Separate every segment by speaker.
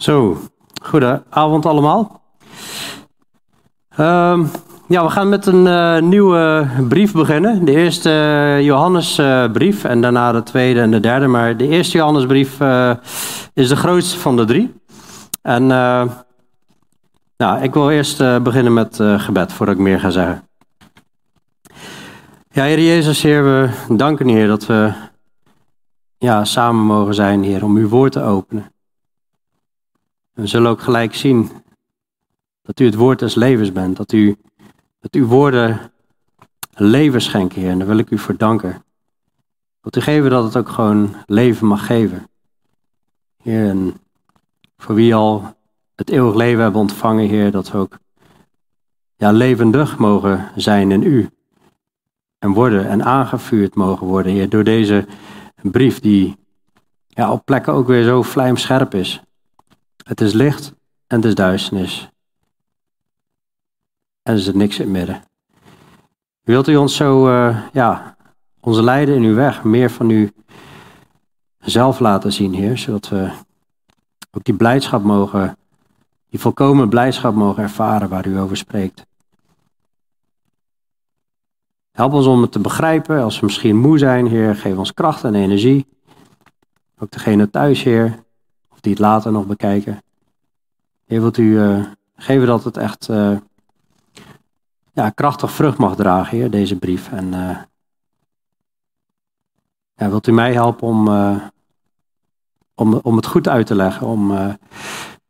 Speaker 1: Zo, goedenavond allemaal. Ehm, ja, we gaan met een eh, nieuwe brief beginnen. De eerste uh, Johannesbrief en daarna de tweede en de derde. Maar de eerste Johannesbrief is de grootste van de drie. En nou, ik wil eerst beginnen met gebed voordat ik meer ga zeggen. Ja, Heer Jezus, Heer, we danken Heer, dat we ja, samen mogen zijn, Heer, om uw woord te openen. We zullen ook gelijk zien dat u het woord des levens bent. Dat, u, dat uw woorden leven schenken, Heer. En daar wil ik u voor danken. Wilt u geven dat het ook gewoon leven mag geven. Heer, en voor wie al het eeuwig leven hebben ontvangen, Heer, dat we ook ja, levendig mogen zijn in u. En worden en aangevuurd mogen worden, Heer, door deze brief die ja, op plekken ook weer zo vlijmscherp is. Het is licht en het is duisternis. En er zit niks in het midden. Wilt u ons zo, uh, ja, onze leiden in uw weg, meer van u zelf laten zien, Heer, zodat we ook die blijdschap mogen, die volkomen blijdschap mogen ervaren waar u over spreekt. Help ons om het te begrijpen. Als we misschien moe zijn, Heer, geef ons kracht en energie. Ook degene thuis, Heer, die het later nog bekijken. Heer, wilt u uh, geven dat het echt uh, ja, krachtig vrucht mag dragen, Heer, deze brief. En uh, ja, wilt u mij helpen om, om, om het goed uit te leggen, om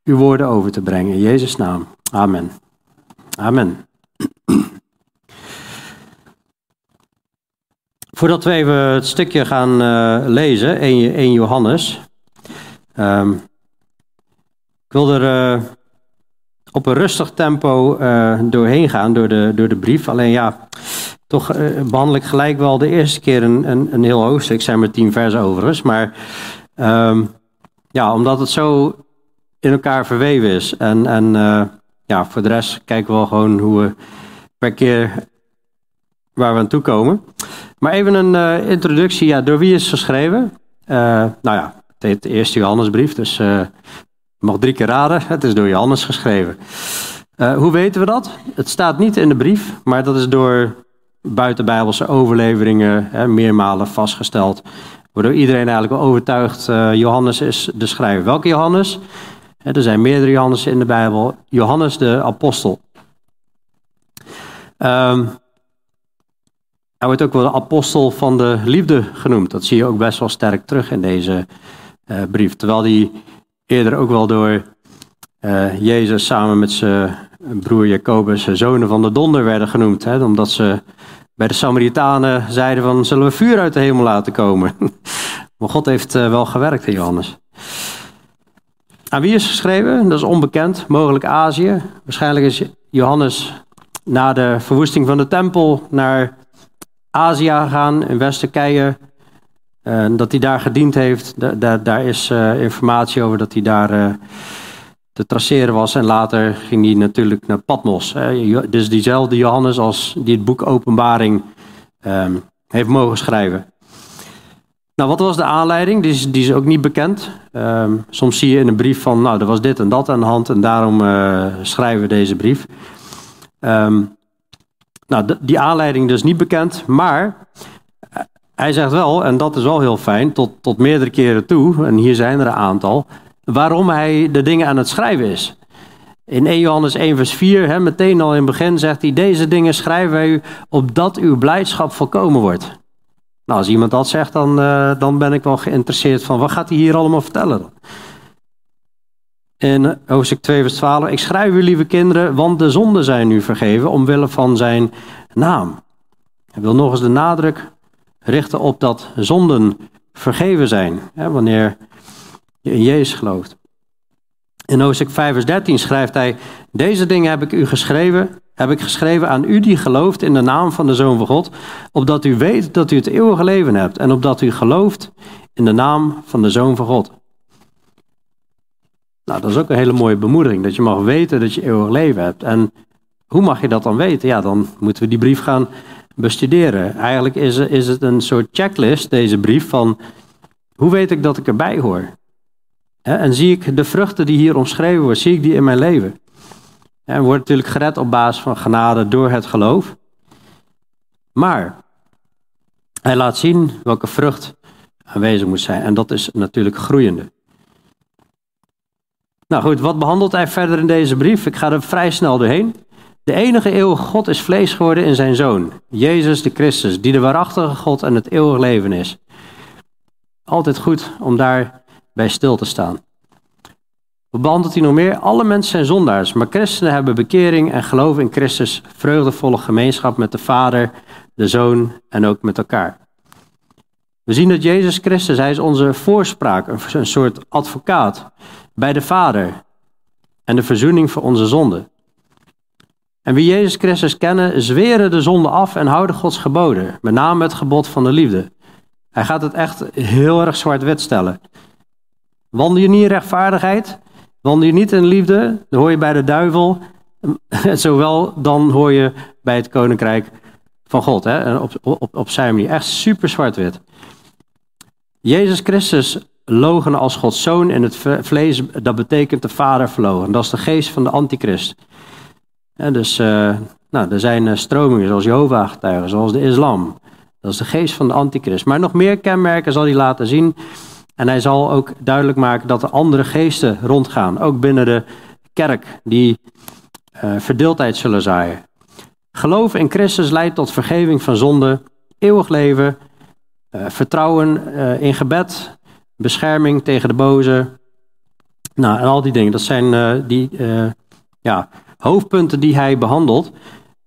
Speaker 1: uw woorden over te brengen. In Jezus' naam. Amen. Amen. Voordat we even het stukje gaan lezen, 1, 1 Johannes. Um, ik wil er uh, op een rustig tempo uh, doorheen gaan, door de, door de brief. Alleen ja, toch uh, behandel ik gelijk wel de eerste keer een, een, een heel hoofdstuk. zijn maar tien versen overigens. Maar um, ja, omdat het zo in elkaar verweven is. En, en ja, voor de rest kijken we wel gewoon hoe we per keer waar we aan toe komen. Maar even een introductie. Ja, door wie is geschreven? nou ja, het eerste Johannesbrief, dus mag drie keer raden, het is door Johannes geschreven. Uh, hoe weten we dat? Het staat niet in de brief, maar dat is door buitenbijbelse overleveringen hè, meermalen vastgesteld. Waardoor iedereen eigenlijk overtuigd, uh, Johannes is de schrijver. Welke Johannes? er zijn meerdere Johannessen in de Bijbel. Johannes de apostel. Um, hij wordt ook wel de apostel van de liefde genoemd. Dat zie je ook best wel sterk terug in deze brief. Terwijl hij eerder ook wel door uh, Jezus samen met zijn broer Jacobus zonen van de donder werden genoemd. Hè, omdat ze bij de Samaritanen zeiden van zullen we vuur uit de hemel laten komen. maar God heeft uh, wel gewerkt in Johannes. Aan wie is geschreven? Dat is onbekend, mogelijk Azië. Waarschijnlijk is Johannes na de verwoesting van de tempel naar Azië gegaan, in West-Turkije, dat hij daar gediend heeft, daar, is uh, informatie over dat hij daar uh, te traceren was. En later ging hij natuurlijk naar Patmos. Dus diezelfde Johannes als die het boek Openbaring um, heeft mogen schrijven. Nou, wat was de aanleiding? Die is, die is ook niet bekend. Um, soms zie je in een brief van, nou, er was dit en dat aan de hand en daarom schrijven we deze brief. Um, nou, die aanleiding dus niet bekend, maar hij zegt wel, en dat is wel heel fijn, tot, tot meerdere keren toe, en hier zijn er een aantal, waarom hij de dingen aan het schrijven is. In 1 Johannes 1 vers 4, hè, meteen al in het begin, zegt hij, deze dingen schrijven wij u, opdat uw blijdschap volkomen wordt. Nou, als iemand dat zegt, dan, uh, dan ben ik wel geïnteresseerd van, wat gaat hij hier allemaal vertellen? In hoofdstuk 2 vers 12, ik schrijf u lieve kinderen, want de zonden zijn u vergeven, omwille van zijn naam. Hij wil nog eens de nadruk richten op dat zonden vergeven zijn, hè, wanneer je in Jezus gelooft. In hoofdstuk 5 vers 13 schrijft hij, deze dingen heb ik u geschreven, heb ik geschreven aan u die gelooft in de naam van de Zoon van God, opdat u weet dat u het eeuwige leven hebt en opdat u gelooft in de naam van de Zoon van God. Nou, dat is ook een hele mooie bemoediging, dat je mag weten dat je eeuwig leven hebt. En hoe mag je dat dan weten? Ja, dan moeten we die brief gaan bestuderen. Eigenlijk is, is het een soort checklist, deze brief, van hoe weet ik dat ik erbij hoor? En zie ik de vruchten die hier omschreven worden, zie ik die in mijn leven. En wordt natuurlijk gered op basis van genade door het geloof. Maar hij laat zien welke vrucht aanwezig moet zijn. En dat is natuurlijk groeiende. Nou goed, wat behandelt hij verder in deze brief? Ik ga er vrij snel doorheen. De enige eeuwige God is vlees geworden in zijn Zoon, Jezus de Christus, die de waarachtige God en het eeuwig leven is. Altijd goed om daar bij stil te staan. Wat behandelt hij nog meer? Alle mensen zijn zondaars, maar christenen hebben bekering en geloof in Christus, vreugdevolle gemeenschap met de Vader, de Zoon en ook met elkaar. We zien dat Jezus Christus, hij is onze voorspraak, een soort advocaat bij de Vader en de verzoening voor onze zonden. En wie Jezus Christus kennen, zweren de zonde af en houden Gods geboden, met name het gebod van de liefde. Hij gaat het echt heel erg zwart-wit stellen. Wandel je niet in rechtvaardigheid, wandel je niet in liefde, dan hoor je bij de duivel, zowel dan hoor je bij het koninkrijk van God, hè? Op, op, op zijn manier. Echt super zwart-wit. Jezus Christus logen als Gods zoon in het vlees, dat betekent de vader verlogen. Dat is de geest van de antichrist. Dus uh, nou, er zijn eh, stromingen zoals Jehovah-getuigen, zoals de islam. Dat is de geest van de antichrist. Maar nog meer kenmerken zal hij laten zien. En hij zal ook duidelijk maken dat er andere geesten rondgaan. Ook binnen de kerk, die uh, verdeeldheid zullen zaaien. Geloof in Christus leidt tot vergeving van zonde, eeuwig leven, vertrouwen in gebed, bescherming tegen de boze. Nou, en al die dingen. Dat zijn die ja, hoofdpunten die hij behandelt.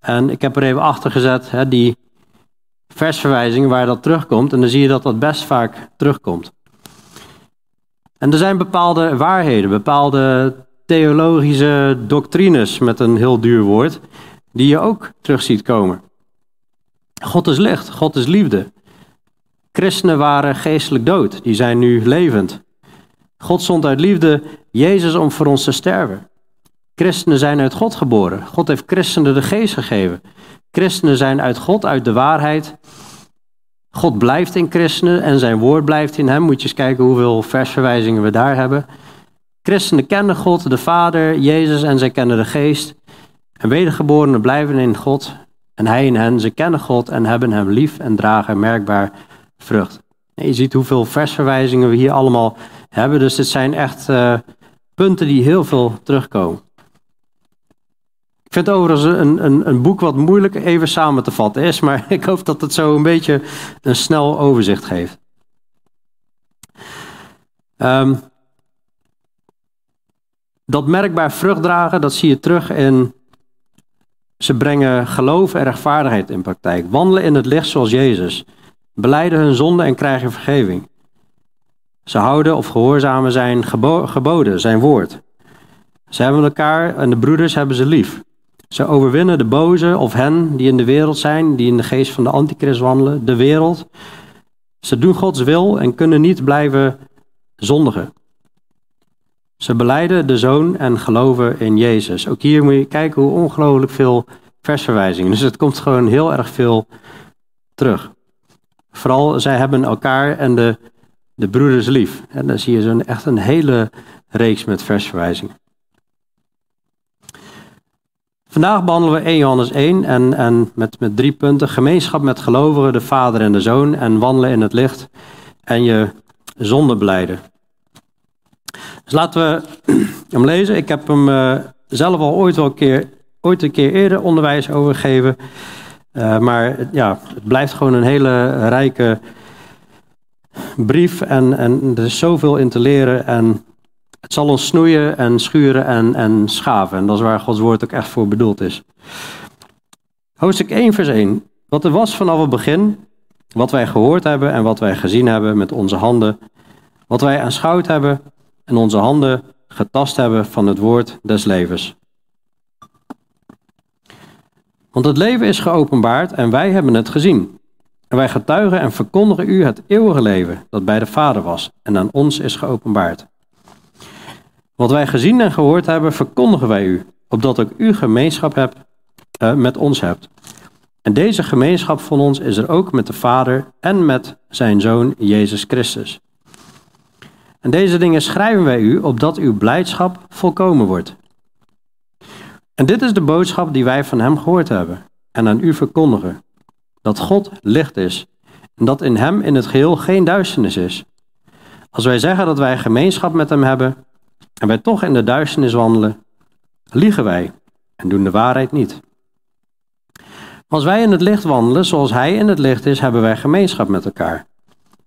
Speaker 1: En ik heb er even achter gezet, hè, die versverwijzingen waar dat terugkomt. En dan zie je dat dat best vaak terugkomt. En er zijn bepaalde waarheden, bepaalde theologische doctrines, met een heel duur woord, die je ook terug ziet komen. God is licht, God is liefde. Christenen waren geestelijk dood, die zijn nu levend. God zond uit liefde Jezus om voor ons te sterven. Christenen zijn uit God geboren. God heeft christenen de geest gegeven. Christenen zijn uit God, uit de waarheid. God blijft in christenen en zijn woord blijft in hem. Moet je eens kijken hoeveel versverwijzingen we daar hebben. Christenen kennen God, de Vader, Jezus en zij kennen de geest. En wedergeborenen blijven in God en hij in hen. Ze kennen God en hebben hem lief en dragen merkbaar vrucht. Je ziet hoeveel versverwijzingen we hier allemaal hebben. Dus het zijn echt uh, punten die heel veel terugkomen. Vind het overigens een, een, een boek wat moeilijk even samen te vatten is. Maar ik hoop dat het zo een beetje een snel overzicht geeft. Um, dat merkbaar vrucht dragen, dat zie je terug in ze brengen geloof en rechtvaardigheid in praktijk. Wandelen in het licht zoals Jezus. Beleiden hun zonde en krijgen vergeving. Ze houden of gehoorzamen zijn geboden, zijn woord. Ze hebben elkaar en de broeders hebben ze lief. Ze overwinnen de boze of hen die in de wereld zijn, die in de geest van de antichrist wandelen, de wereld. Ze doen Gods wil en kunnen niet blijven zondigen. Ze beleiden de zoon en geloven in Jezus. Ook hier moet je kijken hoe ongelooflijk veel versverwijzingen. Dus het komt gewoon heel erg veel terug. Vooral zij hebben elkaar en de, de broeders lief. En dan zie je zo'n echt een hele reeks met versverwijzingen. Vandaag behandelen we 1 Johannes 1 en, en met, met drie punten. Gemeenschap met gelovigen, de vader en de zoon en wandelen in het licht en je zonde beleiden. Dus laten we hem lezen. Ik heb hem uh, zelf al ooit, wel een keer, ooit een keer eerder onderwijs over gegeven. Uh, maar ja, het blijft gewoon een hele rijke brief en, en er is zoveel in te leren. En het zal ons snoeien en schuren en, en schaven. En dat is waar Gods woord ook echt voor bedoeld is. Hoofdstuk 1, vers 1. Wat er was vanaf het begin, wat wij gehoord hebben en wat wij gezien hebben met onze handen, wat wij aanschouwd hebben en onze handen getast hebben van het woord des levens. Want het leven is geopenbaard en wij hebben het gezien. En wij getuigen en verkondigen u het eeuwige leven dat bij de Vader was en aan ons is geopenbaard. Wat wij gezien en gehoord hebben, verkondigen wij u, opdat ook u gemeenschap hebt, uh, met ons hebt. En deze gemeenschap van ons is er ook met de Vader en met zijn Zoon Jezus Christus. En deze dingen schrijven wij u, opdat uw blijdschap volkomen wordt. En dit is de boodschap die wij van hem gehoord hebben en aan u verkondigen: dat God licht is en dat in hem in het geheel geen duisternis is. Als wij zeggen dat wij gemeenschap met hem hebben en wij toch in de duisternis wandelen, liegen wij en doen de waarheid niet. Als wij in het licht wandelen zoals hij in het licht is, hebben wij gemeenschap met elkaar.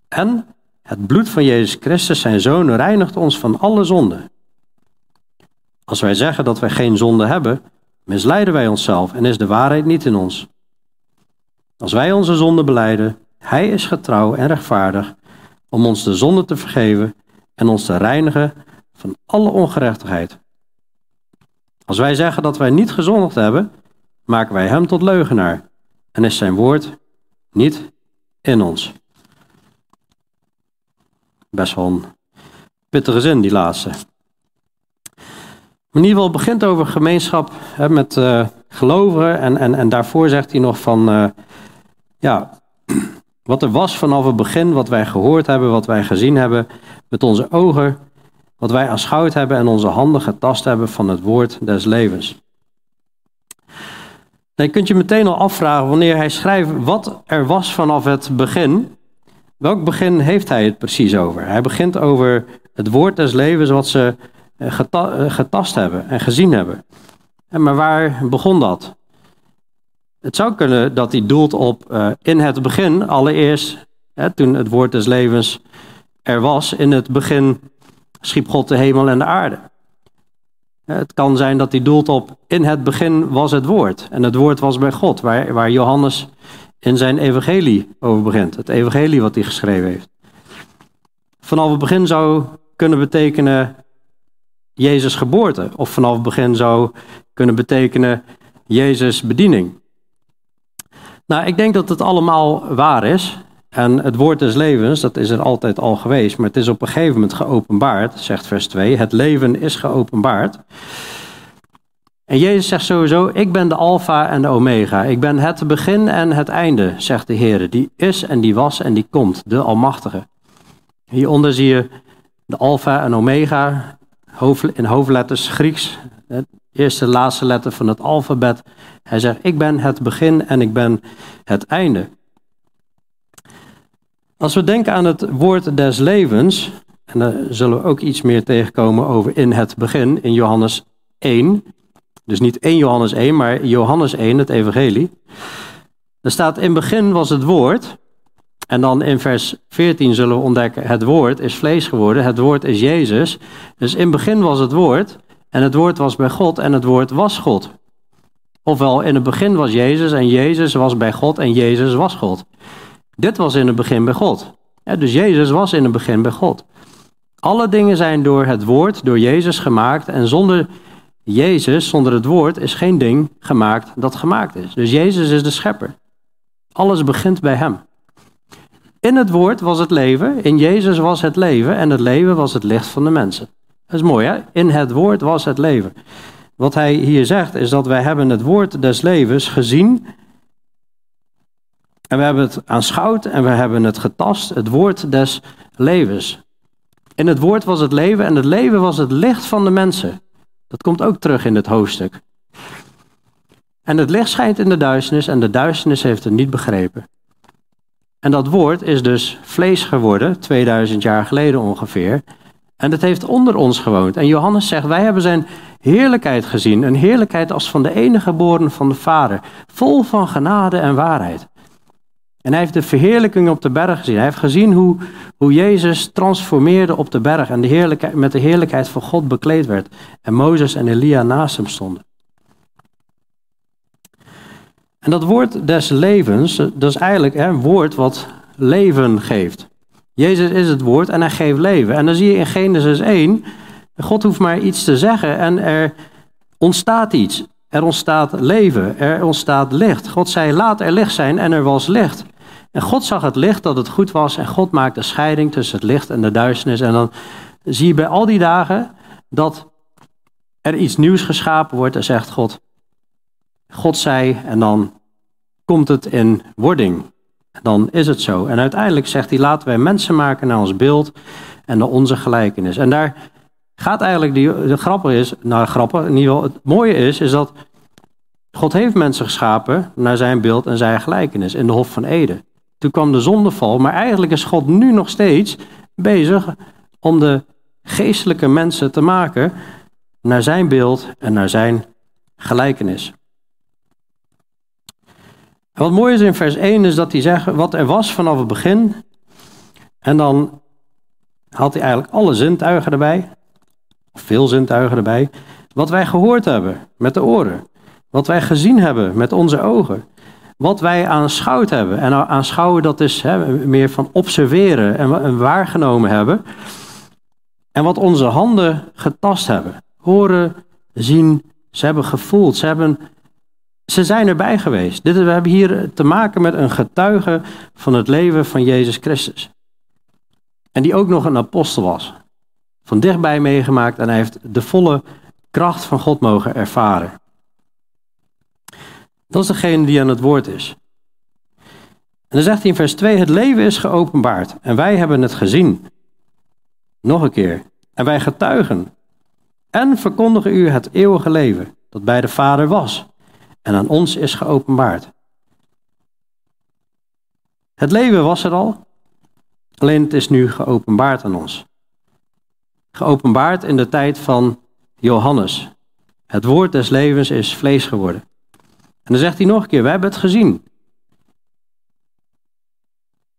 Speaker 1: En het bloed van Jezus Christus, zijn zoon, reinigt ons van alle zonden. Als wij zeggen dat wij geen zonde hebben, misleiden wij onszelf en is de waarheid niet in ons. Als wij onze zonde beleiden, hij is getrouw en rechtvaardig om ons de zonde te vergeven en ons te reinigen van alle ongerechtigheid. Als wij zeggen dat wij niet gezondigd hebben, maken wij hem tot leugenaar en is zijn woord niet in ons. Best wel een pittige zin, die laatste. In ieder geval begint over gemeenschap hè, met uh, gelovigen. En, en, en daarvoor zegt hij nog van, uh, ja, wat er was vanaf het begin, wat wij gehoord hebben, wat wij gezien hebben met onze ogen, wat wij aanschouwd hebben en onze handen getast hebben van het woord des levens. Dan kunt je meteen al afvragen wanneer hij schrijft wat er was vanaf het begin. Welk begin heeft hij het precies over? Hij begint over het woord des levens wat ze eh, eh, getast hebben en gezien hebben. Maar waar begon dat? Het zou kunnen dat hij doelt op uh, in het begin, allereerst, toen het woord des levens er was, in het begin schiep God de hemel en de aarde. Het kan zijn dat hij doelt op in het begin was het woord en het woord was bij God, waar, waar Johannes in zijn evangelie over begint. Het evangelie wat hij geschreven heeft. Vanaf het begin zou kunnen betekenen Jezus geboorte. Of vanaf het begin zou kunnen betekenen Jezus bediening. Nou, ik denk dat het allemaal waar is. En het woord des levens, dat is er altijd al geweest, maar het is op een gegeven moment geopenbaard, zegt vers 2. Het leven is geopenbaard. En Jezus zegt sowieso, ik ben de alfa en de omega. Ik ben het begin en het einde, zegt de Heer. Die is en die was en die komt, de Almachtige. Hieronder zie je de alfa en omega in hoofdletters Grieks. Het eerste laatste letter van het alfabet. Hij zegt, ik ben het begin en ik ben het einde. Als we denken aan het woord des levens, en daar zullen we ook iets meer tegenkomen over in het begin, in Johannes 1. Dus niet 1 Johannes 1, maar Johannes 1, het evangelie. Er staat in begin was het woord. En dan in vers 14 zullen we ontdekken, het woord is vlees geworden, het woord is Jezus. Dus in begin was het woord en het woord was bij God en het woord was God. Ofwel, in het begin was Jezus en Jezus was bij God en Jezus was God. Dit was in het begin bij God. dus Jezus was in het begin bij God. Alle dingen zijn door het woord, door Jezus gemaakt. En zonder Jezus, zonder het woord, is geen ding gemaakt dat gemaakt is. Dus Jezus is de schepper. Alles begint bij Hem. In het woord was het leven, in Jezus was het leven en het leven was het licht van de mensen. Dat is mooi hè? In het woord was het leven. Wat hij hier zegt is dat wij hebben het woord des levens gezien en we hebben het aanschouwd en we hebben het getast, het woord des levens. In het woord was het leven en het leven was het licht van de mensen. Dat komt ook terug in het hoofdstuk. En het licht schijnt in de duisternis en de duisternis heeft het niet begrepen. En dat woord is dus vlees geworden, 2000 jaar geleden ongeveer. En het heeft onder ons gewoond. En Johannes zegt, wij hebben zijn heerlijkheid gezien. Een heerlijkheid als van de enige geboren van de Vader. Vol van genade en waarheid. En hij heeft de verheerlijking op de berg gezien. Hij heeft gezien hoe, hoe Jezus transformeerde op de berg en de met de heerlijkheid van God bekleed werd. En Mozes en Elia naast hem stonden. En dat woord des levens, dat is eigenlijk hè, een woord wat leven geeft. Jezus is het woord en hij geeft leven. En dan zie je in Genesis 1, God hoeft maar iets te zeggen en er ontstaat iets. Er ontstaat leven, er ontstaat licht. God zei, laat er licht zijn en er was licht. En God zag het licht dat het goed was en God maakte scheiding tussen het licht en de duisternis. En dan zie je bij al die dagen dat er iets nieuws geschapen wordt en zegt God, God zei en dan komt het in wording. Dan is het zo. En uiteindelijk zegt hij, laten wij mensen maken naar ons beeld en naar onze gelijkenis. En daar gaat eigenlijk, die, de grappig is, nou grappig, in ieder geval het mooie is, is dat God heeft mensen geschapen naar zijn beeld en zijn gelijkenis in de Hof van Eden. Toen kwam de zondeval, maar eigenlijk is God nu nog steeds bezig om de geestelijke mensen te maken naar zijn beeld en naar zijn gelijkenis. En wat mooi is in vers 1 is dat hij zegt wat er was vanaf het begin. En dan haalt hij eigenlijk alle zintuigen erbij, of veel zintuigen erbij, wat wij gehoord hebben met de oren, wat wij gezien hebben met onze ogen, wat wij aanschouwd hebben. En aanschouwen dat is meer van observeren en waargenomen hebben. En wat onze handen getast hebben. Horen, zien, ze hebben gevoeld, ze, hebben, ze zijn erbij geweest. Dit, we hebben hier te maken met een getuige van het leven van Jezus Christus. En die ook nog een apostel was. Van dichtbij meegemaakt en hij heeft de volle kracht van God mogen ervaren. Dat is degene die aan het woord is. En dan zegt hij in vers 2: Het leven is geopenbaard en wij hebben het gezien. Nog een keer. En wij getuigen. En verkondigen u het eeuwige leven dat bij de Vader was en aan ons is geopenbaard. Het leven was er al, alleen het is nu geopenbaard aan ons. Geopenbaard in de tijd van Johannes. Het woord des levens is vlees geworden. En dan zegt hij nog een keer, we hebben het gezien.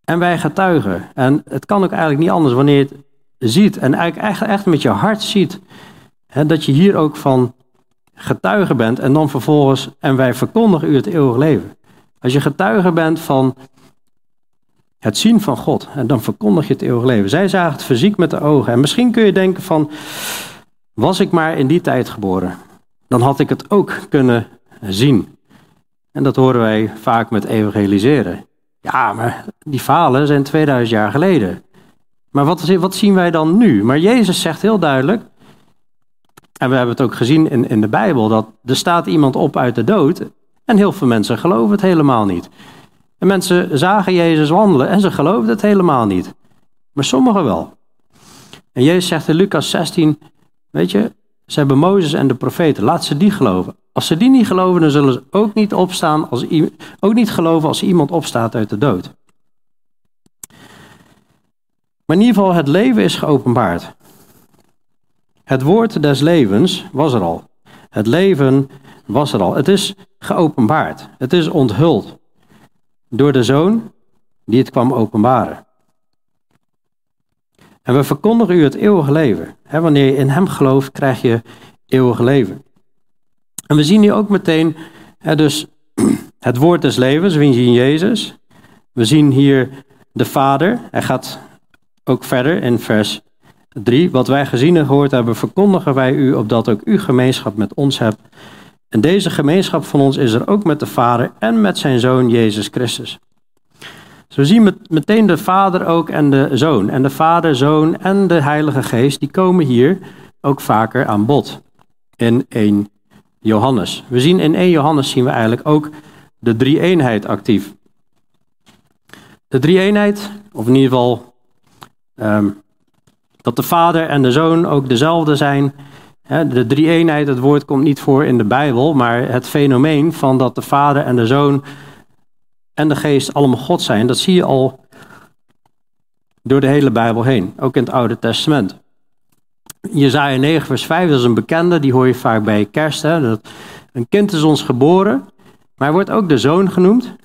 Speaker 1: En wij getuigen. En het kan ook eigenlijk niet anders wanneer je het ziet en eigenlijk echt, echt met je hart ziet. Dat je hier ook van getuige bent en dan vervolgens, en wij verkondigen u het eeuwige leven. Als je getuige bent van het zien van God, en dan verkondig je het eeuwige leven. Zij zagen het fysiek met de ogen. En misschien kun je denken van, was ik maar in die tijd geboren, dan had ik het ook kunnen zien. En dat horen wij vaak met evangeliseren. Ja, maar die falen zijn 2000 jaar geleden. Maar wat, wat zien wij dan nu? Maar Jezus zegt heel duidelijk, en we hebben het ook gezien in, in de Bijbel, dat er staat iemand op uit de dood en heel veel mensen geloven het helemaal niet. En mensen zagen Jezus wandelen en ze geloofden het helemaal niet. Maar sommigen wel. En Jezus zegt in Lucas 16, weet je, ze hebben Mozes en de profeten, laat ze die geloven. Als ze die niet geloven, dan zullen ze ook niet, opstaan als, ook niet geloven als iemand opstaat uit de dood. Maar in ieder geval, het leven is geopenbaard. Het woord des levens was er al. Het leven was er al. Het is geopenbaard. Het is onthuld door de zoon die het kwam openbaren. En we verkondigen u het eeuwige leven. wanneer je in hem gelooft, krijg je eeuwig leven. En we zien hier ook meteen dus het woord des levens. We zien Jezus. We zien hier de Vader. Hij gaat ook verder in vers 3. Wat wij gezien en gehoord hebben, verkondigen wij u, opdat ook u gemeenschap met ons hebt. En deze gemeenschap van ons is er ook met de Vader en met zijn Zoon Jezus Christus. We zien meteen de Vader ook en de Zoon. En de Vader, Zoon en de Heilige Geest, die komen hier ook vaker aan bod. In 1 Johannes. We zien in 1 Johannes zien we eigenlijk ook de drie-eenheid actief. De drie-eenheid, of in ieder geval Ehm, dat de Vader en de Zoon ook dezelfde zijn. de drie-eenheid, het woord komt niet voor in de Bijbel, maar het fenomeen van dat de Vader en de Zoon en de Geest allemaal God zijn, dat zie je al door de hele Bijbel heen, ook in het Oude Testament. Jezaja 9 vers 5, dat is een bekende, die hoor je vaak bij kerst. Hè? Dat een kind is ons geboren, maar hij wordt ook de zoon genoemd.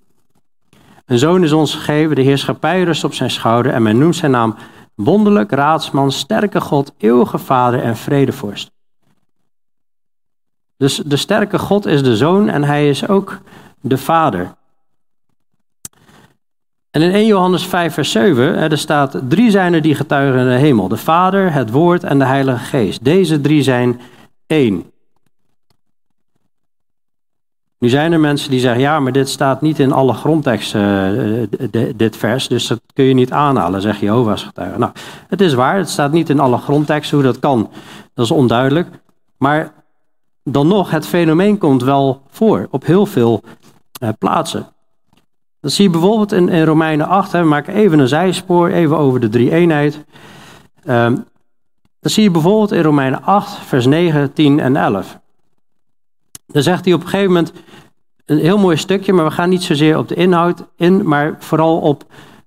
Speaker 1: Een zoon is ons gegeven, de heerschappij rust op zijn schouder en men noemt zijn naam wonderlijk, raadsman, sterke God, eeuwige Vader en vredevorst. Dus de sterke God is de Zoon en hij is ook de Vader. En in 1 Johannes 5, vers 7, er staat: Drie zijn er die getuigen in de hemel: de Vader, het Woord en de Heilige Geest. Deze drie zijn één. Nu zijn er mensen die zeggen, ja, maar dit staat niet in alle grondteksten, uh, dit vers, dus dat kun je niet aanhalen, zegt Jehovah's getuige. Nou, het is waar, het staat niet in alle grondteksten, hoe dat kan, dat is onduidelijk. Maar dan nog, het fenomeen komt wel voor op heel veel uh, plaatsen. Dat zie je bijvoorbeeld in, in Romeinen 8, hè, we maken even een zijspoor, even over de drie-eenheid. Um, dat zie je bijvoorbeeld in Romeinen 8, vers 9, 10 en 11. Dan zegt hij op een gegeven moment een heel mooi stukje, maar we gaan niet zozeer op de inhoud in, maar vooral op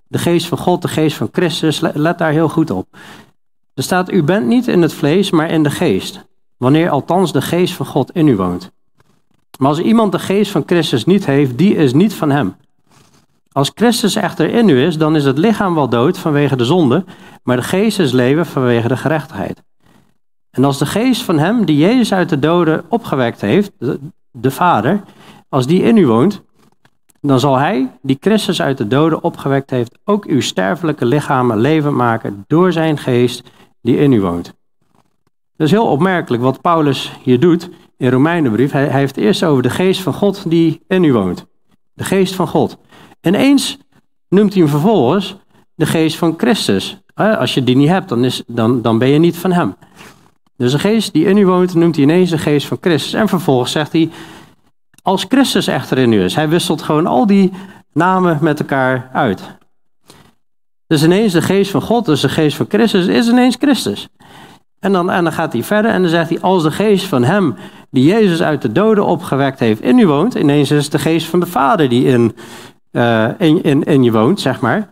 Speaker 1: de geest van God, de geest van Christus. Let daar heel goed op. Er staat, u bent niet in het vlees, maar in de geest. Wanneer althans de geest van God in u woont. Maar als iemand de geest van Christus niet heeft, die is niet van hem. Als Christus echter in u is, dan is het lichaam wel dood vanwege de zonde, maar de geest is leven vanwege de gerechtigheid. En als de geest van hem die Jezus uit de doden opgewekt heeft, de, Vader, als die in u woont, dan zal hij, die Christus uit de doden opgewekt heeft, ook uw sterfelijke lichamen levend maken door zijn geest die in u woont. Dat is heel opmerkelijk wat Paulus hier doet in Romeinenbrief. Hij heeft eerst over de geest van God die in u woont. De geest van God. En eens noemt hij hem vervolgens de geest van Christus. Als je die niet hebt, dan, is, dan, dan ben je niet van hem. Dus de geest die in u woont, noemt hij ineens de geest van Christus. En vervolgens zegt hij, als Christus echter in u is. Hij wisselt gewoon al die namen met elkaar uit. Dus ineens de geest van God, dus de geest van Christus, is ineens Christus. En dan, en dan gaat hij verder en dan zegt hij, als de geest van hem, die Jezus uit de doden opgewekt heeft, in u woont, ineens is het de geest van de Vader die in, uh, in, in, in je woont, zeg maar.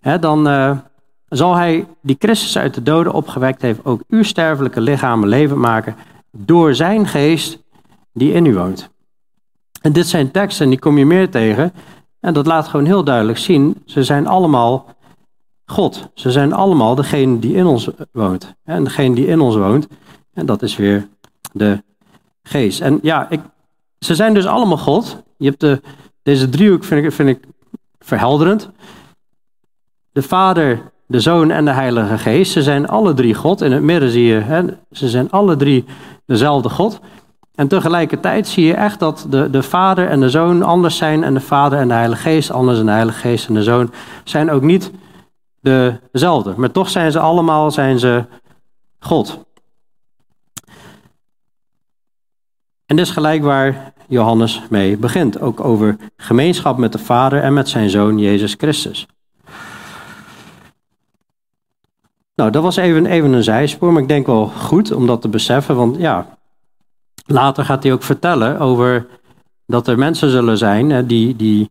Speaker 1: Hè, dan uh, zal hij, die Christus uit de doden opgewekt heeft, ook uw sterfelijke lichamen levend maken, door zijn geest die in u woont. En dit zijn teksten, die kom je meer tegen. En dat laat gewoon heel duidelijk zien, ze zijn allemaal God. Ze zijn allemaal degene die in ons woont. En degene die in ons woont, en dat is weer de geest. En ja, ik, ze zijn dus allemaal God. Je hebt de, deze driehoek, vind ik, vind ik verhelderend. De Vader, de Zoon en de Heilige Geest. Ze zijn alle drie God. In het midden zie je, hè, ze zijn alle drie dezelfde God. En tegelijkertijd zie je echt dat de, de Vader en de Zoon anders zijn. En de Vader en de Heilige Geest anders. En de Heilige Geest en de Zoon zijn ook niet dezelfde. Maar toch zijn ze allemaal zijn ze God. En is gelijk waar Johannes mee begint. Ook over gemeenschap met de Vader en met zijn Zoon Jezus Christus. Nou, dat was even, even een zijspoor, maar ik denk wel goed om dat te beseffen. Want ja, later gaat hij ook vertellen over dat er mensen zullen zijn die, die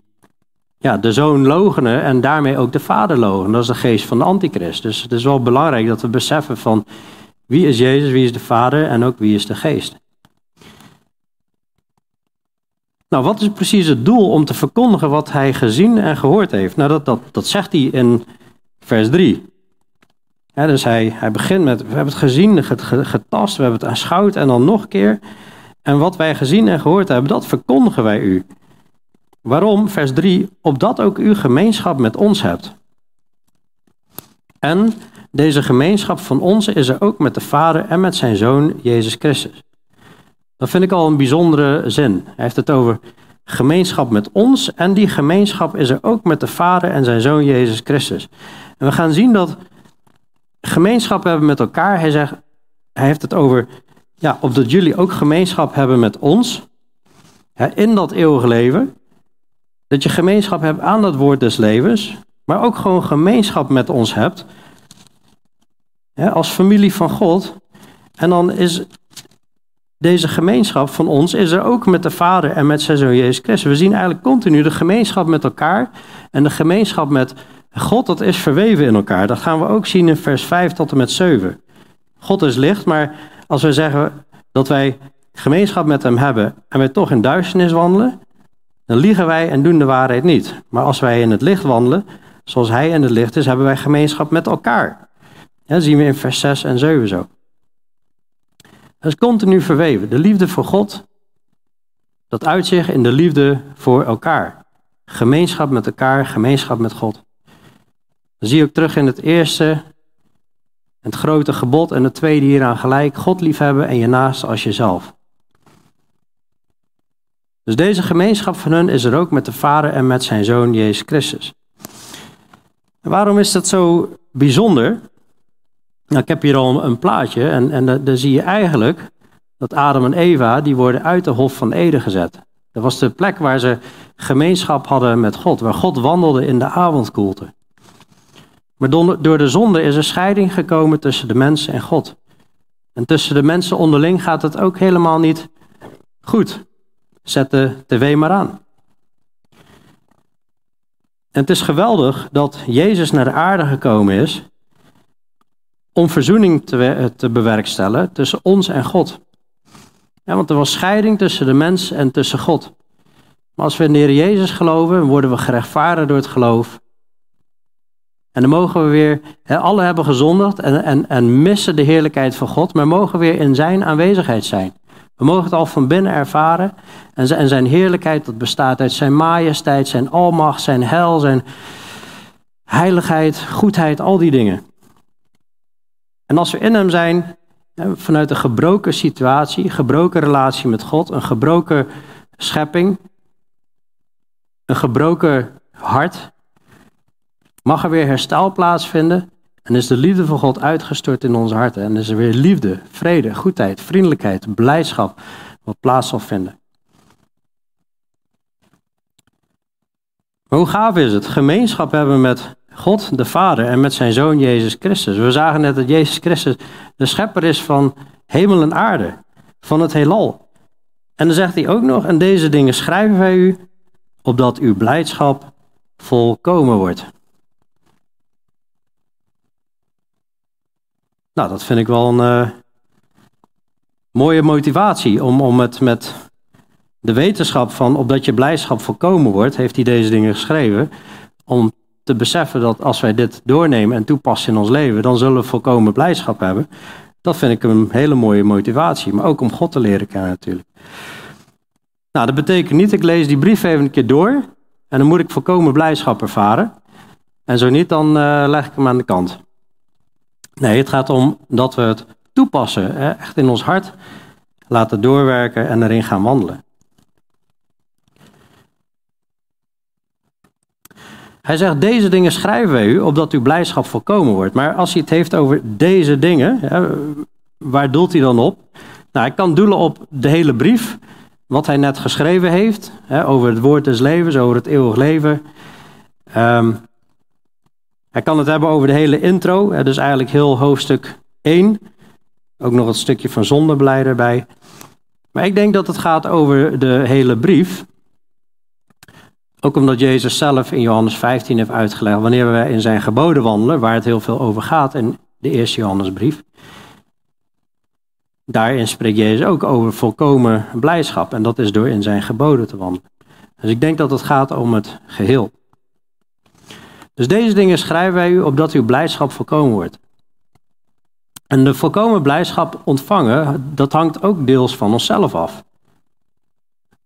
Speaker 1: ja, de zoon logenen en daarmee ook de vader logenen. Dat is de geest van de antichrist. Dus het is wel belangrijk dat we beseffen van wie is Jezus, wie is de vader en ook wie is de geest. Nou, wat is precies het doel om te verkondigen wat hij gezien en gehoord heeft? Nou, dat, dat, dat zegt hij in vers 3. dus hij, hij begint met, we hebben het gezien, getast, we hebben het aanschouwd en dan nog een keer. En wat wij gezien en gehoord hebben, dat verkondigen wij u. Waarom? Vers 3, opdat ook u gemeenschap met ons hebt. En deze gemeenschap van ons is er ook met de Vader en met zijn Zoon Jezus Christus. Dat vind ik al een bijzondere zin. Hij heeft het over gemeenschap met ons en die gemeenschap is er ook met de Vader en zijn Zoon Jezus Christus. En we gaan zien dat gemeenschap hebben met elkaar. Hij, zegt, hij heeft het over, ja, opdat jullie ook gemeenschap hebben met ons in dat eeuwige leven. Dat je gemeenschap hebt aan dat woord des levens, maar ook gewoon gemeenschap met ons hebt. als familie van God. En dan is deze gemeenschap van ons is er ook met de Vader en met zijn Zoon Jezus Christus. We zien eigenlijk continu de gemeenschap met elkaar en de gemeenschap met God, dat is verweven in elkaar. Dat gaan we ook zien in vers 5 tot en met 7. God is licht, maar als we zeggen dat wij gemeenschap met hem hebben en wij toch in duisternis wandelen, dan liegen wij en doen de waarheid niet. Maar als wij in het licht wandelen, zoals hij in het licht is, hebben wij gemeenschap met elkaar. Dat zien we in vers 6 en 7 zo. Dat is continu verweven. De liefde voor God, dat uitzicht in de liefde voor elkaar. Gemeenschap met elkaar, gemeenschap met God. Dan zie je ook terug in het eerste, het grote gebod en het tweede hieraan gelijk. God liefhebben en je naast als jezelf. Dus deze gemeenschap van hun is er ook met de Vader en met zijn Zoon Jezus Christus. waarom is dat zo bijzonder? Nou, ik heb hier al een plaatje en, en daar zie je eigenlijk dat Adam en Eva, die worden uit de Hof van Eden gezet. Dat was de plek waar ze gemeenschap hadden met God, waar God wandelde in de avondkoelte. Maar door de zonde is er scheiding gekomen tussen de mensen en God. En tussen de mensen onderling gaat het ook helemaal niet goed. Zet de tv maar aan. En het is geweldig dat Jezus naar de aarde gekomen is om verzoening te, te bewerkstelligen tussen ons en God. Want er was scheiding tussen de mens en tussen God. Maar als we in de Heer Jezus geloven, worden we gerechtvaardigd door het geloof. En dan mogen we weer, hè, alle hebben gezondigd en, en, en missen de heerlijkheid van God, maar mogen weer in zijn aanwezigheid zijn. We mogen het al van binnen ervaren. En zijn, en zijn heerlijkheid, dat bestaat uit zijn majesteit, zijn almacht, zijn heil, zijn heiligheid, goedheid, al die dingen. En als we in hem zijn, vanuit een gebroken situatie, gebroken relatie met God, een gebroken schepping, een gebroken hart, mag er weer herstel plaatsvinden en is de liefde van God uitgestort in onze harten. En is er weer liefde, vrede, goedheid, vriendelijkheid, blijdschap wat plaats zal vinden. Maar hoe gaaf is het? Gemeenschap hebben met God de Vader en met zijn Zoon Jezus Christus. We zagen net dat Jezus Christus de schepper is van hemel en aarde, van het heelal. En dan zegt hij ook nog, en deze dingen schrijven wij u, opdat uw blijdschap volkomen wordt. Nou, dat vind ik wel een uh, mooie motivatie om, om het met de wetenschap van opdat je blijdschap volkomen wordt, heeft hij deze dingen geschreven. Om te beseffen dat als wij dit doornemen en toepassen in ons leven, dan zullen we volkomen blijdschap hebben. Dat vind ik een hele mooie motivatie, maar ook om God te leren kennen natuurlijk. Nou, dat betekent niet, ik lees die brief even een keer door en dan moet ik volkomen blijdschap ervaren. En zo niet, dan uh, leg ik hem aan de kant. Nee, het gaat om dat we het toepassen, echt in ons hart laten doorwerken en erin gaan wandelen. Hij zegt, deze dingen schrijven wij u, opdat uw blijdschap volkomen wordt. Maar als hij het heeft over deze dingen, hè, waar doelt hij dan op? Nou, hij kan doelen op de hele brief, wat hij net geschreven heeft, hè, over het woord des levens, over het eeuwig leven. Um, hij kan het hebben over de hele intro, dus eigenlijk heel hoofdstuk 1. Ook nog het stukje van zondebeleid erbij. Maar ik denk dat het gaat over de hele brief. Ook omdat Jezus zelf in Johannes 15 heeft uitgelegd, wanneer we in zijn geboden wandelen, waar het heel veel over gaat in de eerste Johannesbrief. Daarin spreekt Jezus ook over volkomen blijdschap. En dat is door in zijn geboden te wandelen. Dus ik denk dat het gaat om het geheel. Dus deze dingen schrijven wij u opdat uw blijdschap volkomen wordt. En de volkomen blijdschap ontvangen, dat hangt ook deels van onszelf af.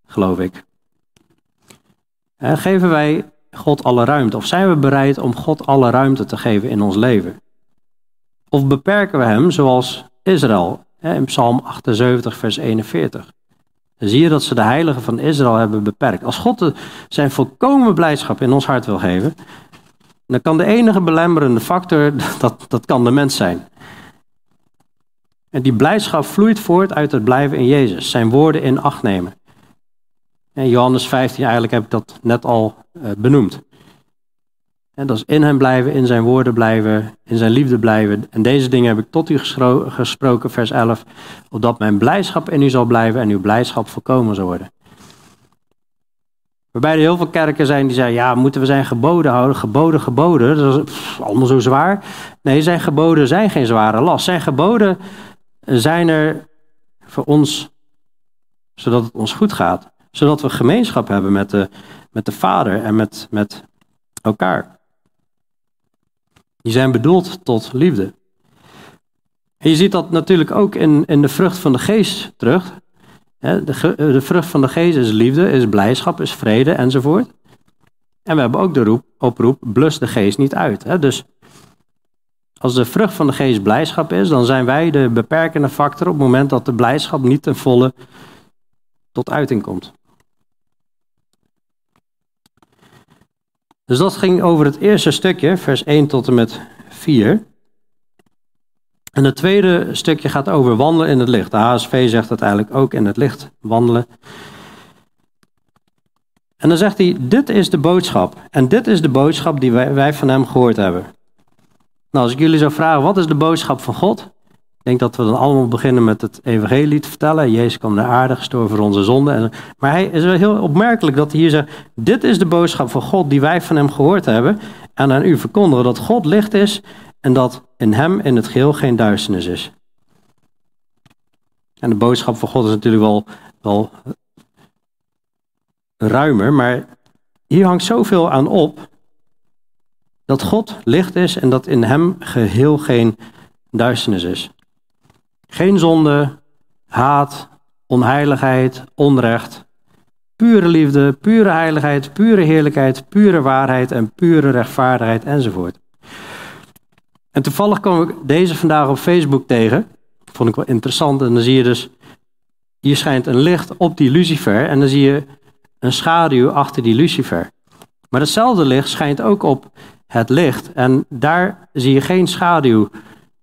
Speaker 1: Geloof ik. Geven wij God alle ruimte? Of zijn we bereid om God alle ruimte te geven in ons leven? Of beperken we hem zoals Israël in Psalm 78, vers 41? Dan zie je dat ze de heiligen van Israël hebben beperkt. Als God zijn volkomen blijdschap in ons hart wil geven, dan kan de enige belemmerende factor, dat, dat kan de mens zijn. En die blijdschap vloeit voort uit het blijven in Jezus, zijn woorden in acht nemen. En Johannes 15, eigenlijk heb ik dat net al uh, benoemd. En dat is in hem blijven, in zijn woorden blijven, in zijn liefde blijven. En deze dingen heb ik tot u gesproken, vers 11, opdat mijn blijdschap in u zal blijven en uw blijdschap volkomen zal worden. Waarbij er heel veel kerken zijn die zeggen, ja, moeten we zijn geboden houden? Geboden, geboden, dat is allemaal zo zwaar. Nee, zijn geboden zijn geen zware last. Zijn geboden zijn er voor ons, zodat het ons goed gaat. Zodat we gemeenschap hebben met de, met de Vader en met, met elkaar. Die zijn bedoeld tot liefde. Je ziet dat natuurlijk ook in, in de vrucht van de geest terug. De, de vrucht van de geest is liefde, is blijdschap, is vrede enzovoort. En we hebben ook de roep, oproep, blus de geest niet uit. Dus als de vrucht van de geest blijdschap is, dan zijn wij de beperkende factor op het moment dat de blijdschap niet ten volle tot uiting komt. Dus dat ging over het eerste stukje, vers 1 tot en met 4. En het tweede stukje gaat over wandelen in het licht. De HSV zegt het eigenlijk ook in het licht wandelen. En dan zegt hij, dit is de boodschap. En dit is de boodschap die wij, wij van hem gehoord hebben. Nou, als ik jullie zou vragen, wat is de boodschap van God? Ik denk dat we dan allemaal beginnen met het evangelie te vertellen. Jezus kwam naar aarde, gestorven voor onze zonden. Maar hij is wel heel opmerkelijk dat hij hier zegt, dit is de boodschap van God die wij van hem gehoord hebben. En aan u verkondigen dat God licht is en dat in hem in het geheel geen duisternis is. En de boodschap van God is natuurlijk wel, wel ruimer, maar hier hangt zoveel aan op dat God licht is en dat in hem geheel geen duisternis is. Geen zonde, haat, onheiligheid, onrecht. Pure liefde, pure heiligheid, pure heerlijkheid, pure waarheid en pure rechtvaardigheid enzovoort. En toevallig kwam ik deze vandaag op Facebook tegen. Vond ik wel interessant. En dan zie je dus, hier schijnt een licht op die lucifer en dan zie je een schaduw achter die lucifer. Maar hetzelfde licht schijnt ook op het licht en daar zie je geen schaduw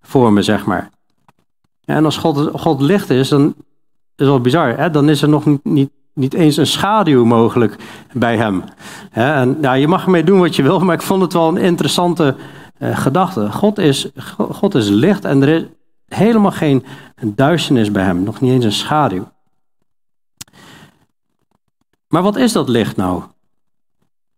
Speaker 1: vormen, zeg maar. En als God, God licht is, dan is wel bizar. Hè? Dan is er nog niet, niet, eens een schaduw mogelijk bij hem. En, nou, je mag ermee doen wat je wil, maar ik vond het wel een interessante uh, gedachte. God is, God is licht en er is helemaal geen duisternis bij hem. Nog niet eens een schaduw. Maar wat is dat licht nou?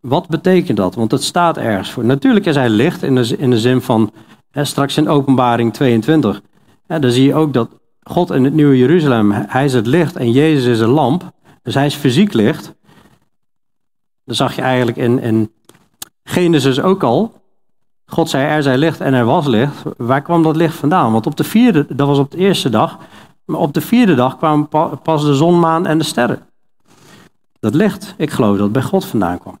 Speaker 1: Wat betekent dat? Want het staat ergens voor. Natuurlijk is hij licht in de, in de zin van, hè, straks in openbaring 22, dan zie je ook dat God in het nieuwe Jeruzalem, hij is het licht en Jezus is een lamp. Dus hij is fysiek licht. Dat zag je eigenlijk in, in Genesis ook al. God zei er zij licht en er was licht. Waar kwam dat licht vandaan? Want op de vierde, dat was op de eerste dag. Maar op de vierde dag kwamen pas de zon, maan en de sterren. Dat licht, ik geloof dat het bij God vandaan kwam.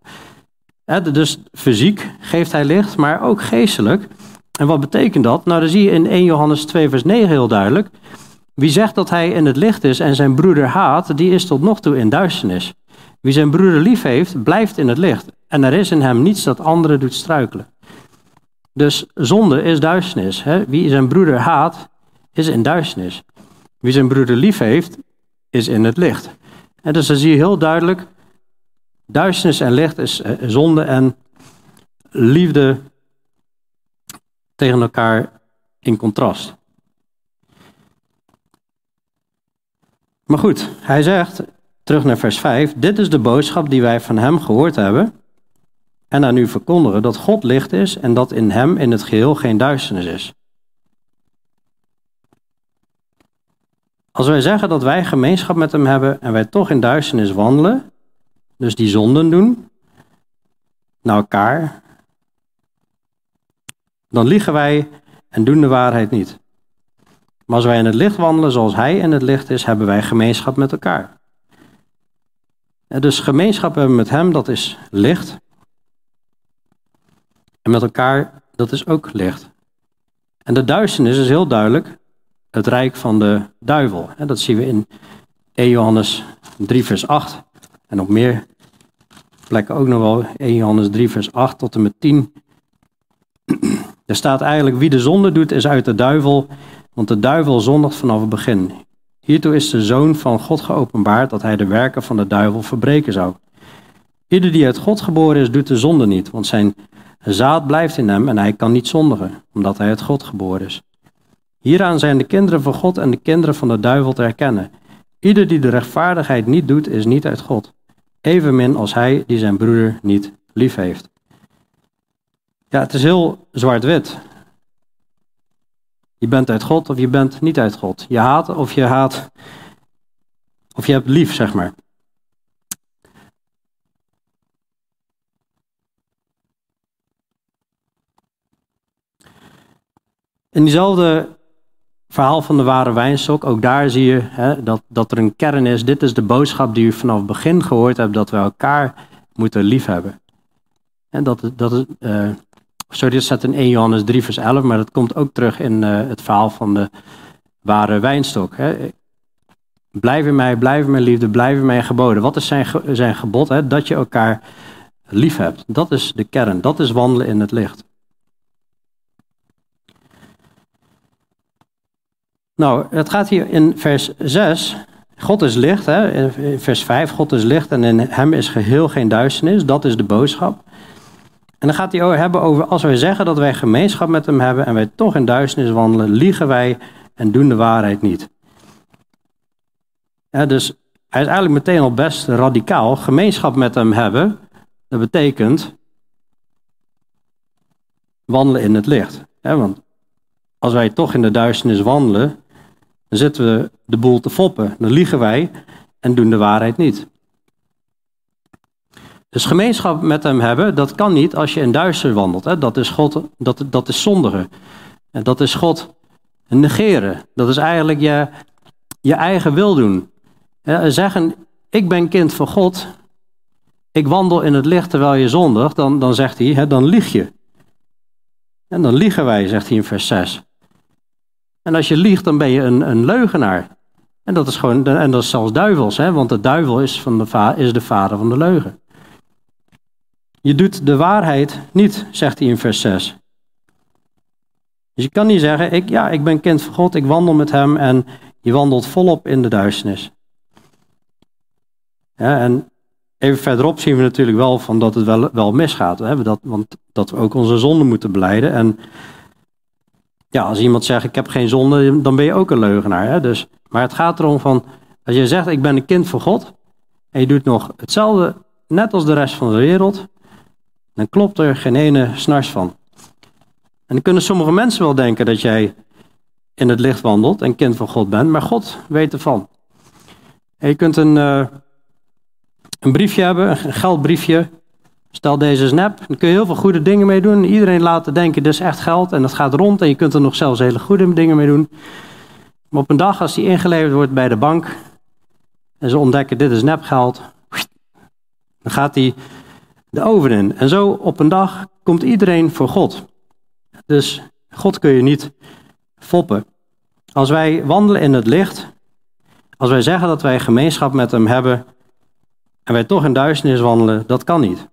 Speaker 1: dus fysiek geeft hij licht, maar ook geestelijk. En wat betekent dat? Nou, dan zie je in 1 Johannes 2, vers 9 heel duidelijk. Wie zegt dat hij in het licht is en zijn broeder haat, die is tot nog toe in duisternis. Wie zijn broeder lief heeft, blijft in het licht. En er is in hem niets dat anderen doet struikelen. Dus zonde is duisternis. Hè? Wie zijn broeder haat, is in duisternis. Wie zijn broeder lief heeft, is in het licht. En dus dan zie je heel duidelijk, duisternis en licht is eh, zonde en liefde tegen elkaar in contrast. Maar goed, hij zegt, terug naar vers 5, dit is de boodschap die wij van hem gehoord hebben en aan u verkondigen dat God licht is en dat in hem in het geheel geen duisternis is. Als wij zeggen dat wij gemeenschap met hem hebben en wij toch in duisternis wandelen, dus die zonden doen, naar elkaar, dan liegen wij en doen de waarheid niet. Maar als wij in het licht wandelen zoals hij in het licht is, hebben wij gemeenschap met elkaar. En dus gemeenschap hebben met hem, dat is licht. En met elkaar, dat is ook licht. En de duisternis is heel duidelijk het rijk van de duivel. En dat zien we in 1 Johannes 3 vers 8. En op meer plekken ook nog wel 1 Johannes 3 vers 8 tot en met 10. Er staat eigenlijk wie de zonde doet is uit de duivel, want de duivel zondigt vanaf het begin. Hiertoe is de zoon van God geopenbaard dat hij de werken van de duivel verbreken zou. Ieder die uit God geboren is, doet de zonde niet, want zijn zaad blijft in hem en hij kan niet zondigen, omdat hij uit God geboren is. Hieraan zijn de kinderen van God en de kinderen van de duivel te herkennen. Ieder die de rechtvaardigheid niet doet, is niet uit God. Evenmin als hij die zijn broeder niet lief heeft. Ja, het is heel zwart-wit. Je bent uit God of je bent niet uit God. Je haat of je haat. Of je hebt lief, zeg maar. In diezelfde verhaal van de ware wijnstok, ook daar zie je hè, dat, dat er een kern is. Dit is de boodschap die u vanaf het begin gehoord hebt, dat we elkaar moeten liefhebben. En dat, dat is, uh, sorry, dat staat in 1 Johannes 3 vers 11, maar dat komt ook terug in uh, het verhaal van de ware wijnstok. Hè. Blijf in mij, blijf in mijn liefde, blijf in mijn geboden. Wat is zijn, zijn gebod? Hè? Dat je elkaar lief hebt. Dat is de kern, dat is wandelen in het licht. Nou, het gaat hier in vers 6. God is licht, hè? in vers 5, God is licht en in hem is geheel geen duisternis. Dat is de boodschap. En dan gaat hij hebben over als wij zeggen dat wij gemeenschap met hem hebben en wij toch in duisternis wandelen, liegen wij en doen de waarheid niet. Dus hij is eigenlijk meteen al best radicaal. Gemeenschap met hem hebben, dat betekent wandelen in het licht. want als wij toch in de duisternis wandelen, dan zitten we de boel te foppen. Dan liegen wij en doen de waarheid niet. Dus gemeenschap met hem hebben, dat kan niet als je in duister wandelt. Hè. Dat is God, dat, dat is zondigen. En dat is God negeren. Dat is eigenlijk je, je eigen wil doen. zeggen, ik ben kind van God, ik wandel in het licht terwijl je zondigt, dan, dan zegt hij, hè, dan lieg je. En dan liegen wij, zegt hij in vers 6. En als je liegt, dan ben je een, een leugenaar. En dat is gewoon, en dat is zelfs duivels, hè? want de duivel is, van de, is de vader van de leugen. Je doet de waarheid niet, zegt hij in vers 6. Dus je kan niet zeggen, ik, ja, ik ben kind van God, ik wandel met hem en je wandelt volop in de duisternis. Ja, en even verderop zien we natuurlijk wel van dat het wel, wel misgaat. Hè? Dat, want dat we ook onze zonde moeten beleiden. En ja, als iemand zegt ik heb geen zonde, dan ben je ook een leugenaar. Hè? Dus, maar het gaat erom van, als je zegt ik ben een kind van God, en je doet nog hetzelfde net als de rest van de wereld, dan klopt er geen ene snars van. En dan kunnen sommige mensen wel denken dat jij in het licht wandelt en kind van God bent, maar God weet ervan. Je kunt een, uh, een briefje hebben, een geldbriefje. Stel deze snap, dan kun je heel veel goede dingen mee doen. Iedereen laten denken, dit is echt geld en dat gaat rond en je kunt er nog zelfs hele goede dingen mee doen. Maar op een dag als die ingeleverd wordt bij de bank en ze ontdekken, dit is nepgeld, dan gaat die de oven in. En zo op een dag komt iedereen voor God. Dus God kun je niet foppen. Als wij wandelen in het licht, als wij zeggen dat wij gemeenschap met Hem hebben en wij toch in duisternis wandelen, dat kan niet.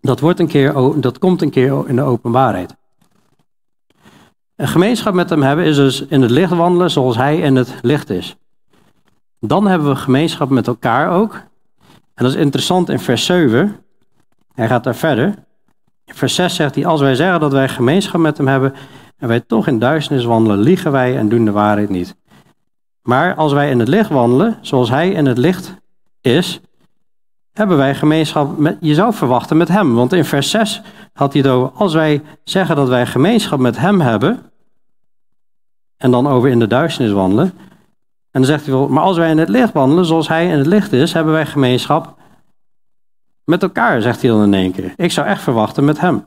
Speaker 1: Dat, wordt een keer, dat komt een keer in de openbaarheid. Een gemeenschap met Hem hebben is dus in het licht wandelen zoals Hij in het licht is. Dan hebben we gemeenschap met elkaar ook. En dat is interessant in vers 7. Hij gaat daar verder. In vers 6 zegt hij, als wij zeggen dat wij gemeenschap met hem hebben en wij toch in duisternis wandelen, liegen wij en doen de waarheid niet. Maar als wij in het licht wandelen, zoals hij in het licht is, hebben wij gemeenschap met, je zou verwachten met hem. Want in vers 6 had hij het over, als wij zeggen dat wij gemeenschap met hem hebben, en dan over in de duisternis wandelen, en dan zegt hij wel, maar als wij in het licht wandelen, zoals hij in het licht is, hebben wij gemeenschap met elkaar, zegt hij dan in één keer. Ik zou echt verwachten met hem.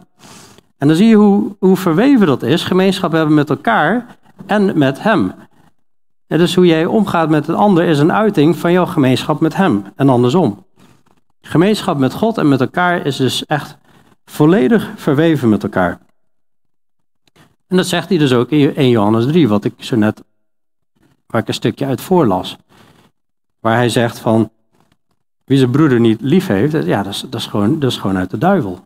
Speaker 1: En dan zie je hoe, hoe verweven dat is. Gemeenschap hebben met elkaar en met hem. En dus hoe jij omgaat met een ander is een uiting van jouw gemeenschap met hem. En andersom. Gemeenschap met God en met elkaar is dus echt volledig verweven met elkaar. En dat zegt hij dus ook in 1 Johannes 3, wat ik zo net, waar ik een stukje uit voorlas. Waar hij zegt van, wie zijn broeder niet lief heeft, ja, dat is, dat is, gewoon, dat is gewoon uit de duivel.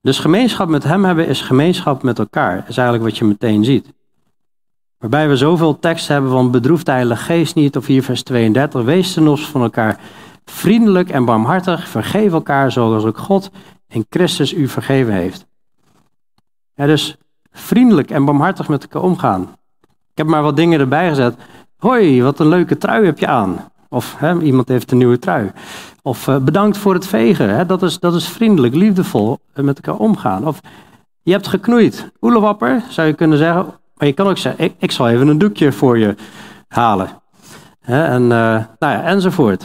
Speaker 1: Dus gemeenschap met hem hebben is gemeenschap met elkaar. Dat is eigenlijk wat je meteen ziet. Waarbij we zoveel tekst hebben van bedroefd heilige geest niet, of hier vers 32, wees ten van elkaar vriendelijk en barmhartig, vergeef elkaar zoals ook God in Christus u vergeven heeft. Ja, dus vriendelijk en barmhartig met elkaar omgaan. Ik heb maar wat dingen erbij gezet. Hoi, wat een leuke trui heb je aan. Of hè, iemand heeft een nieuwe trui. Of uh, bedankt voor het vegen. Hè, dat, is, dat is vriendelijk, liefdevol met elkaar omgaan. Of je hebt geknoeid. Oelewapper, zou je kunnen zeggen. Maar je kan ook zeggen, ik, ik zal even een doekje voor je halen. Hè, en, uh, nou ja, enzovoort.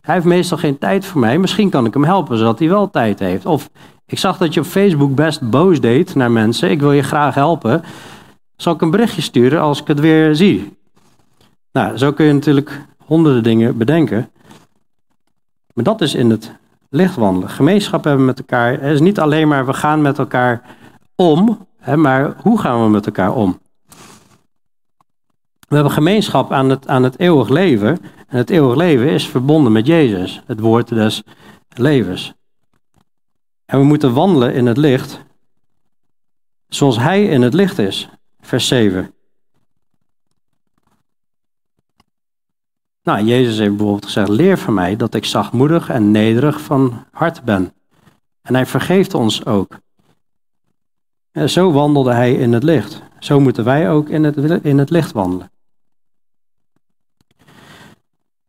Speaker 1: Hij heeft meestal geen tijd voor mij. Misschien kan ik hem helpen, zodat hij wel tijd heeft. Of ik zag dat je op Facebook best boos deed naar mensen. Ik wil je graag helpen. Zal ik een berichtje sturen als ik het weer zie? Nou, zo kun je natuurlijk honderden dingen bedenken. Maar dat is in het licht wandelen. Gemeenschap hebben met elkaar. Het is niet alleen maar we gaan met elkaar om, hè, maar hoe gaan we met elkaar om? We hebben gemeenschap aan het, aan het eeuwig leven. En het eeuwig leven is verbonden met Jezus, het woord des levens. En we moeten wandelen in het licht, zoals Hij in het licht is. Vers 7. Nou, Jezus heeft bijvoorbeeld gezegd: Leer van mij dat ik zachtmoedig en nederig van hart ben. En hij vergeeft ons ook. En zo wandelde hij in het licht. Zo moeten wij ook in het, in het licht wandelen.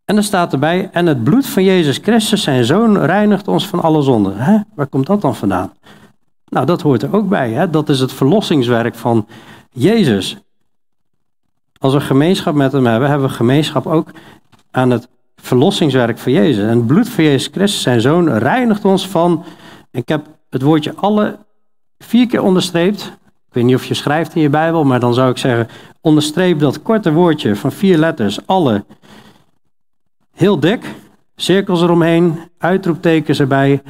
Speaker 1: En dan staat erbij, en het bloed van Jezus Christus, zijn zoon, reinigt ons van alle zonden. Hè? Waar komt dat dan vandaan? Nou, dat hoort er ook bij. Dat is het verlossingswerk van Jezus. Als we gemeenschap met hem hebben, hebben we gemeenschap ook aan het verlossingswerk van Jezus. En het bloed van Jezus Christus, zijn zoon, reinigt ons van. Ik heb het woordje alle vier keer onderstreept. Ik weet niet of je schrijft in je Bijbel, maar dan zou ik zeggen: onderstreep dat korte woordje van vier letters, alle. Heel dik, cirkels eromheen, uitroeptekens erbij.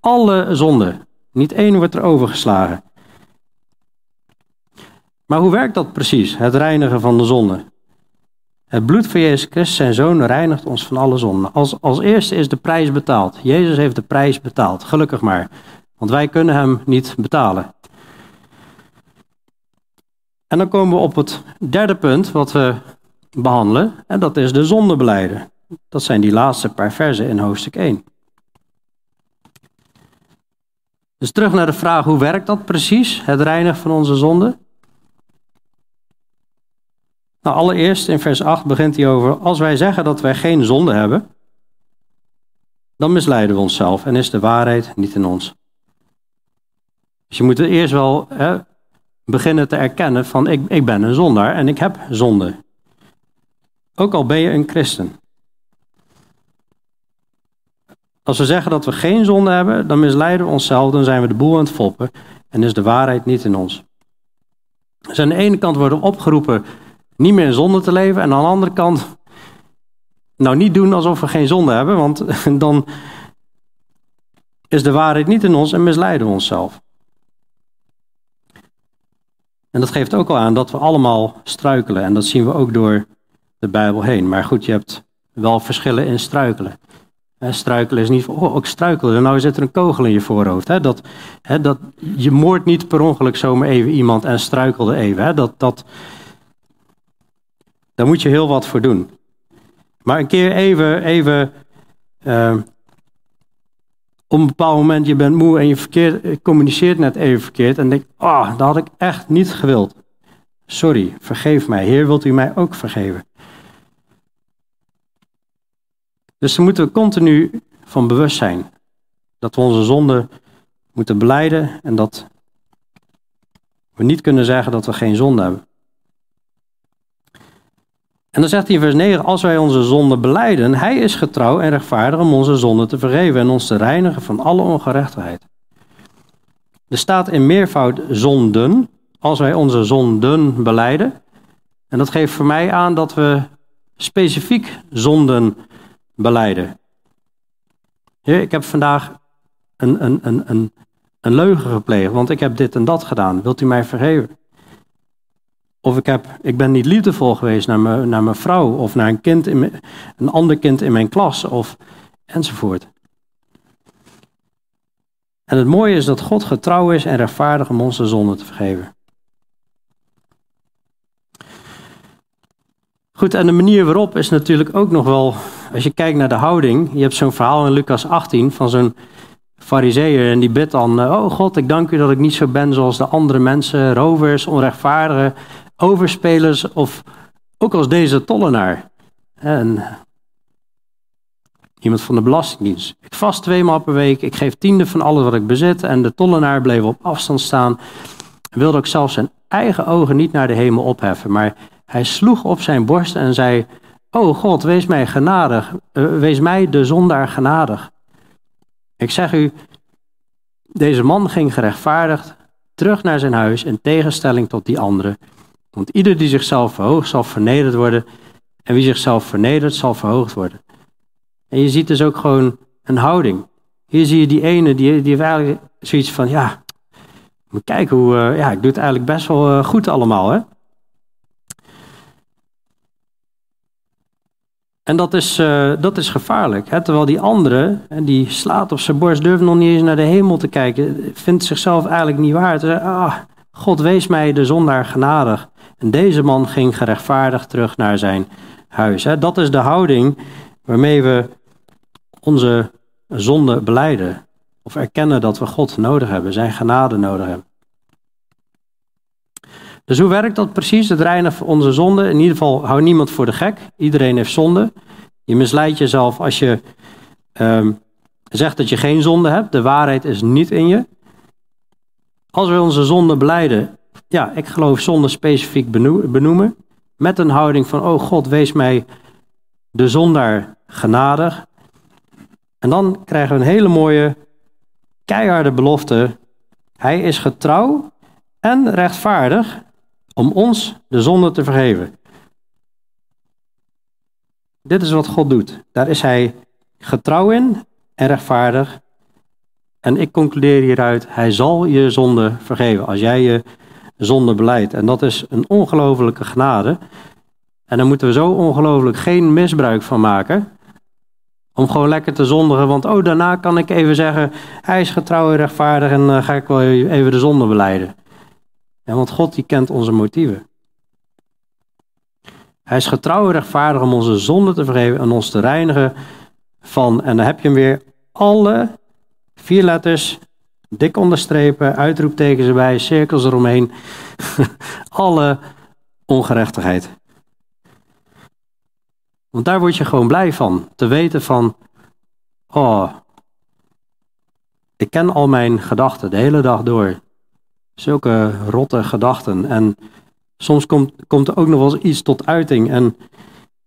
Speaker 1: Alle zonden. Niet één wordt er overgeslagen. Maar hoe werkt dat precies, het reinigen van de zonde? Het bloed van Jezus Christus, zijn zoon, reinigt ons van alle zonden. Als, als eerste is de prijs betaald. Jezus heeft de prijs betaald, gelukkig maar. Want wij kunnen hem niet betalen. En dan komen we op het derde punt wat we behandelen. En dat is de zondebeleiden. Dat zijn die laatste paar versen in hoofdstuk 1. Dus terug naar de vraag, hoe werkt dat precies, het reinigen van onze zonde? Nou, allereerst in vers 8 begint hij over, als wij zeggen dat wij geen zonde hebben, dan misleiden we onszelf en is de waarheid niet in ons. Dus je moet eerst wel hè, beginnen te erkennen van ik, ik ben een zondaar en ik heb zonde. Ook al ben je een christen. Als we zeggen dat we geen zonde hebben, dan misleiden we onszelf, dan zijn we de boel aan het foppen en is de waarheid niet in ons. Dus aan de ene kant worden we opgeroepen niet meer in zonde te leven en aan de andere kant nou niet doen alsof we geen zonde hebben, want dan is de waarheid niet in ons en misleiden we onszelf. En dat geeft ook al aan dat we allemaal struikelen en dat zien we ook door de Bijbel heen. Maar goed, je hebt wel verschillen in struikelen. struikelen is niet van, oh, ik struikelde, nou zit er een kogel in je voorhoofd. dat, dat, je moordt niet per ongeluk zomaar even iemand en struikelde even. dat, dat, daar moet je heel wat voor doen. Maar een keer even, even uh, op een bepaald moment, je bent moe en je verkeerd, communiceert net even verkeerd en denk, ah, oh, dat had ik echt niet gewild. Sorry, vergeef mij. Heer, wilt u mij ook vergeven? Dus daar moeten we continu van bewust zijn. Dat we onze zonde moeten beleiden en dat we niet kunnen zeggen dat we geen zonde hebben. En dan zegt hij in vers 9, als wij onze zonde beleiden, hij is getrouw en rechtvaardig om onze zonde te vergeven en ons te reinigen van alle ongerechtigheid. Er staat in meervoud zonden, als wij onze zonden beleiden. En dat geeft voor mij aan dat we specifiek zonden beleiden. Ik heb vandaag een, een, een, een, een leugen gepleegd, want ik heb dit en dat gedaan. Wilt u mij vergeven? Of ik, heb, ik ben niet liefdevol geweest naar mijn, naar mijn vrouw of naar een, kind in een ander kind in mijn klas of enzovoort. En het mooie is dat God getrouw is en rechtvaardig om onze zonde te vergeven. Goed, en de manier waarop is natuurlijk ook nog wel, als je kijkt naar de houding, je hebt zo'n verhaal in Lucas 18 van zo'n fariseeër en die bidt dan, oh God, ik dank u dat ik niet zo ben zoals de andere mensen, rovers, onrechtvaardigen, overspelers of ook als deze tollenaar. En iemand van de Belastingdienst. Ik vast twee maal per week, ik geef tiende van alles wat ik bezit. En de tollenaar bleef op afstand staan. Wilde ook zelfs zijn eigen ogen niet naar de hemel opheffen. Maar hij sloeg op zijn borst en zei: O God, wees mij genadig. Uh, wees mij de zondaar genadig. Ik zeg u, deze man ging gerechtvaardigd terug naar zijn huis in tegenstelling tot die anderen. Want ieder die zichzelf verhoogt, zal vernederd worden. En wie zichzelf vernedert, zal verhoogd worden. En je ziet dus ook gewoon een houding. Hier zie je die ene, die, die heeft eigenlijk zoiets van, ja, moet kijken hoe, uh, ja, ik doe het eigenlijk best wel uh, goed allemaal, hè. En dat is, uh, dat is gevaarlijk. Hè? Terwijl die andere, die slaat op zijn borst, durft nog niet eens naar de hemel te kijken, vindt zichzelf eigenlijk niet waard. Ah, God wees mij de zondaar genadig. En deze man ging gerechtvaardigd terug naar zijn huis. Dat is de houding waarmee we onze zonde beleiden. Of erkennen dat we God nodig hebben, zijn genade nodig hebben. Dus hoe werkt dat precies, het reinen van onze zonde? In ieder geval, hou niemand voor de gek. Iedereen heeft zonde. Je misleidt jezelf als je ehm, zegt dat je geen zonde hebt. De waarheid is niet in je. Als we onze zonde beleiden, ja, ik geloof zonde specifiek benoemen. Met een houding van, oh God, wees mij de zondaar genadig. En dan krijgen we een hele mooie, keiharde belofte. Hij is getrouw en rechtvaardig om ons de zonde te vergeven. Dit is wat God doet. Daar is hij getrouw in en rechtvaardig. En ik concludeer hieruit, hij zal je zonde vergeven als jij je zonde beleidt. En dat is een ongelofelijke genade. En daar moeten we zo ongelooflijk geen misbruik van maken. Om gewoon lekker te zondigen, want oh, daarna kan ik even zeggen, hij is getrouw en rechtvaardig en uh, ga ik wel even de zonde beleiden. Want God die kent onze motieven. Hij is getrouw en rechtvaardig om onze zonde te vergeven en ons te reinigen van, en dan heb je hem weer, alle vier letters, dik onderstrepen, uitroeptekens erbij, cirkels eromheen, alle ongerechtigheid. Want daar word je gewoon blij van, te weten van, oh, ik ken al mijn gedachten de hele dag door. Zulke rotte gedachten. En soms komt, komt er ook nog wel eens iets tot uiting. En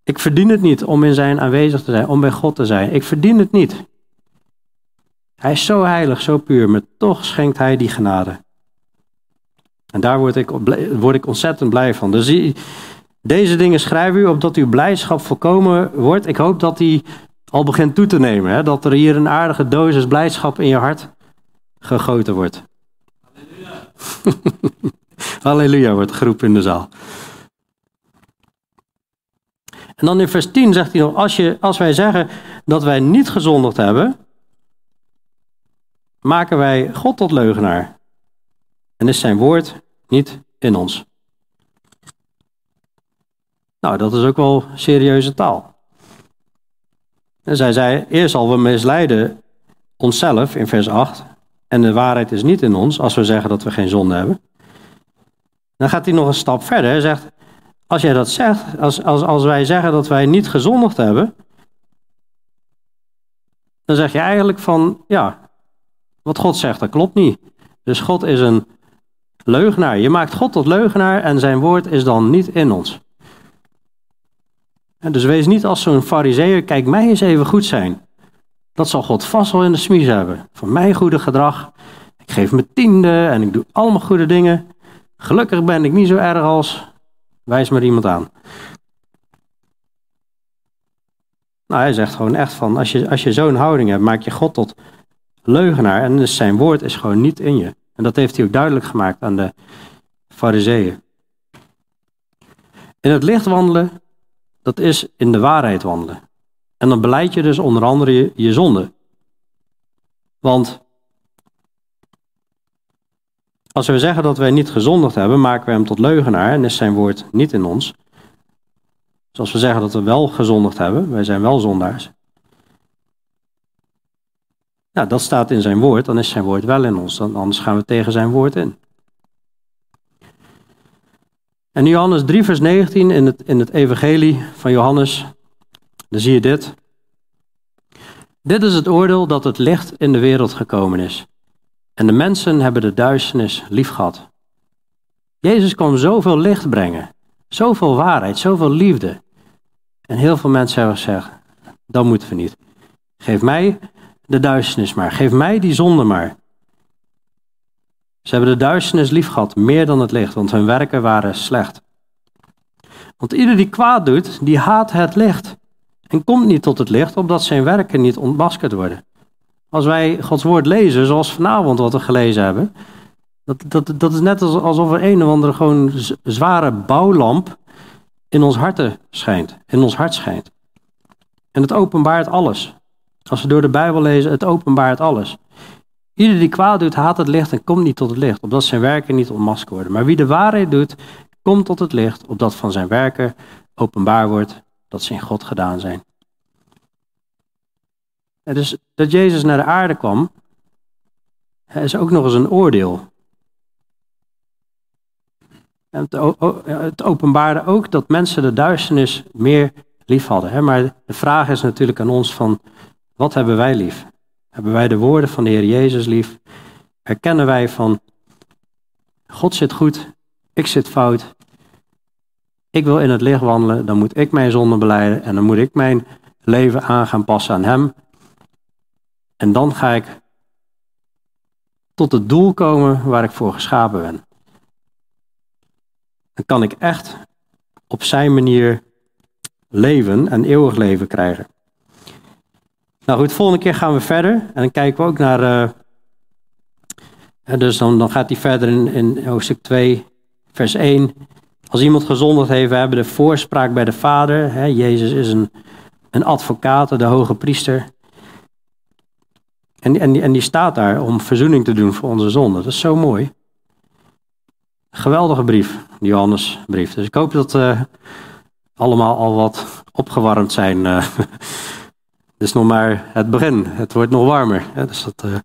Speaker 1: ik verdien het niet om in zijn aanwezig te zijn, om bij God te zijn. Ik verdien het niet. Hij is zo heilig, zo puur, maar toch schenkt hij die genade. En daar word ik, word ik ontzettend blij van. Dus deze dingen schrijf u opdat uw blijdschap volkomen wordt. Ik hoop dat die al begint toe te nemen. Hè? Dat er hier een aardige dosis blijdschap in je hart gegoten wordt. Halleluja wordt geroepen in de zaal. En dan in vers 10 zegt hij nog, als, je, als wij zeggen dat wij niet gezondigd hebben, maken wij God tot leugenaar. En is zijn woord niet in ons. Nou, dat is ook wel serieuze taal. En zij zei, eerst al we misleiden onszelf in vers 8. En de waarheid is niet in ons als we zeggen dat we geen zonde hebben. Dan gaat hij nog een stap verder. Hij zegt, als jij dat zegt, als, als, als wij zeggen dat wij niet gezondigd hebben, dan zeg je eigenlijk van, ja, wat God zegt, dat klopt niet. Dus God is een leugenaar. Je maakt God tot leugenaar en zijn woord is dan niet in ons. En dus wees niet als zo'n fariseer, kijk mij eens even goed zijn. Dat zal God vast wel in de smies hebben. Van mijn goede gedrag. Ik geef me tiende en ik doe allemaal goede dingen. Gelukkig ben ik niet zo erg als. Wijs maar iemand aan. Nou, hij zegt gewoon echt van, als je, als je zo'n houding hebt, maak je God tot leugenaar. En dus zijn woord is gewoon niet in je. En dat heeft hij ook duidelijk gemaakt aan de fariseeën. In het licht wandelen, dat is in de waarheid wandelen. En dan beleid je dus onder andere je, je zonde. Want als we zeggen dat wij niet gezondigd hebben, maken we hem tot leugenaar en is zijn woord niet in ons. Dus als we zeggen dat we wel gezondigd hebben, wij zijn wel zondaars. Ja, dat staat in zijn woord, dan is zijn woord wel in ons, dan, anders gaan we tegen zijn woord in. En Johannes 3, vers 19 in het, in het evangelie van Johannes, dan zie je dit. Dit is het oordeel dat het licht in de wereld gekomen is. En de mensen hebben de duisternis lief gehad. Jezus kon zoveel licht brengen, zoveel waarheid, zoveel liefde. En heel veel mensen hebben gezegd, dat moeten we niet. Geef mij de duisternis maar, geef mij die zonde maar. Ze hebben de duisternis lief gehad, meer dan het licht, want hun werken waren slecht. Want ieder die kwaad doet, die haat het licht en komt niet tot het licht, opdat zijn werken niet ontmaskerd worden. Als wij Gods woord lezen, zoals vanavond wat we gelezen hebben, dat, dat, dat is net alsof er een of andere gewoon zware bouwlamp in ons harten schijnt, in ons hart schijnt. En het openbaart alles. Als we door de Bijbel lezen, het openbaart alles. Ieder die kwaad doet, haat het licht en komt niet tot het licht, opdat zijn werken niet ontmaskerd worden. Maar wie de waarheid doet, komt tot het licht, opdat van zijn werken openbaar wordt dat ze in God gedaan zijn. En dus dat Jezus naar de aarde kwam, is ook nog eens een oordeel. En het openbaarde ook dat mensen de duisternis meer lief hadden. Maar de vraag is natuurlijk aan ons van, wat hebben wij lief? Hebben wij de woorden van de Heer Jezus lief? Herkennen wij van, God zit goed, ik zit fout. Ik wil in het licht wandelen, dan moet ik mijn zonde beleiden en dan moet ik mijn leven aan gaan passen aan Hem. En dan ga ik tot het doel komen waar ik voor geschapen ben. Dan kan ik echt op zijn manier leven en eeuwig leven krijgen. Nou goed, volgende keer gaan we verder. En dan kijken we ook naar. Uh, dus dan, dan gaat hij verder in, in hoofdstuk 2, vers 1. Als iemand gezondigd heeft, we hebben de voorspraak bij de Vader. Hè, Jezus is een, een advocaat, de hoge priester. En, en, en die staat daar om verzoening te doen voor onze zonde. Dat is zo mooi. Geweldige brief, Johannesbrief. Dus ik hoop dat uh, allemaal al wat opgewarmd zijn. Uh, dit is nog maar het begin. Het wordt nog warmer. Hè? Dus dat, uh...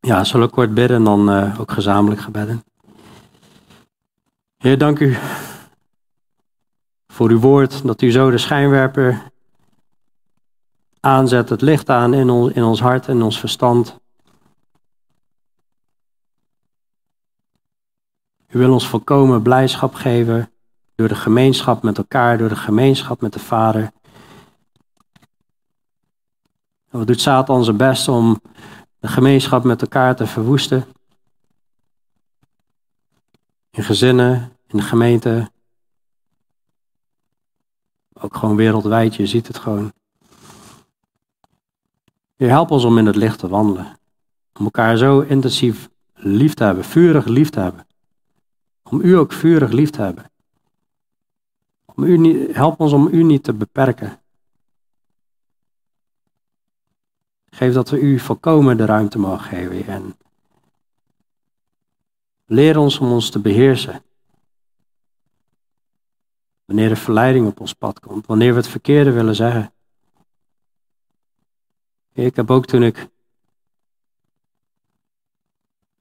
Speaker 1: ja, zullen we kort bidden en dan ook gezamenlijk gebedden. Heer, dank u voor uw woord, dat u zo de schijnwerper aanzet, het licht aan in ons, in ons hart en ons verstand. U wil ons volkomen blijdschap geven door de gemeenschap met elkaar, door de gemeenschap met de Vader. En wat doet Satan zijn best om de gemeenschap met elkaar te verwoesten? In gezinnen, in de gemeente. Ook gewoon wereldwijd, je ziet het gewoon. Je helpt ons om in het licht te wandelen. Om elkaar zo intensief lief te hebben, vurig lief te hebben. Om u ook vurig lief te hebben. Om u niet, help ons om u niet te beperken. Geef dat we u volkomen de ruimte mogen geven. En leer ons om ons te beheersen. Wanneer de verleiding op ons pad komt. Wanneer we het verkeerde willen zeggen. Ik heb ook toen ik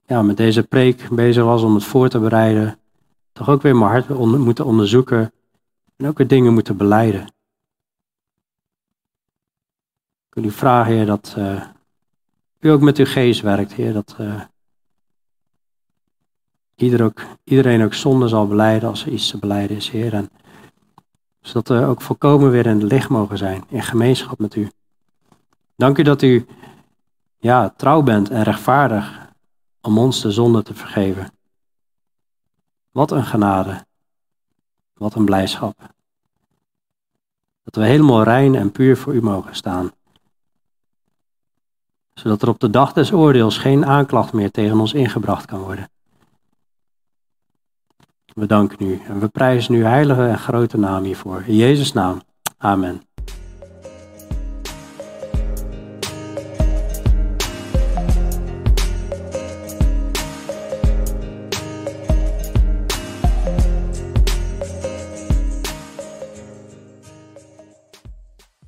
Speaker 1: ja, met deze preek bezig was om het voor te bereiden, toch ook weer mijn hart moeten onderzoeken en ook weer dingen moeten beleiden. Ik u vragen, Heer, dat uh, u ook met uw geest werkt, Heer, dat uh, ieder ook, iedereen ook zonde zal beleiden als er iets te beleiden is, Heer. En zodat we ook volkomen weer in het licht mogen zijn, in gemeenschap met u. Dank u dat u ja, trouw bent en rechtvaardig om ons de zonde te vergeven. Wat een genade. Wat een blijdschap. Dat we helemaal rein en puur voor u mogen staan. Zodat er op de dag des oordeels geen aanklacht meer tegen ons ingebracht kan worden. We danken u en we prijzen uw heilige en grote naam hiervoor. In Jezus' naam. Amen.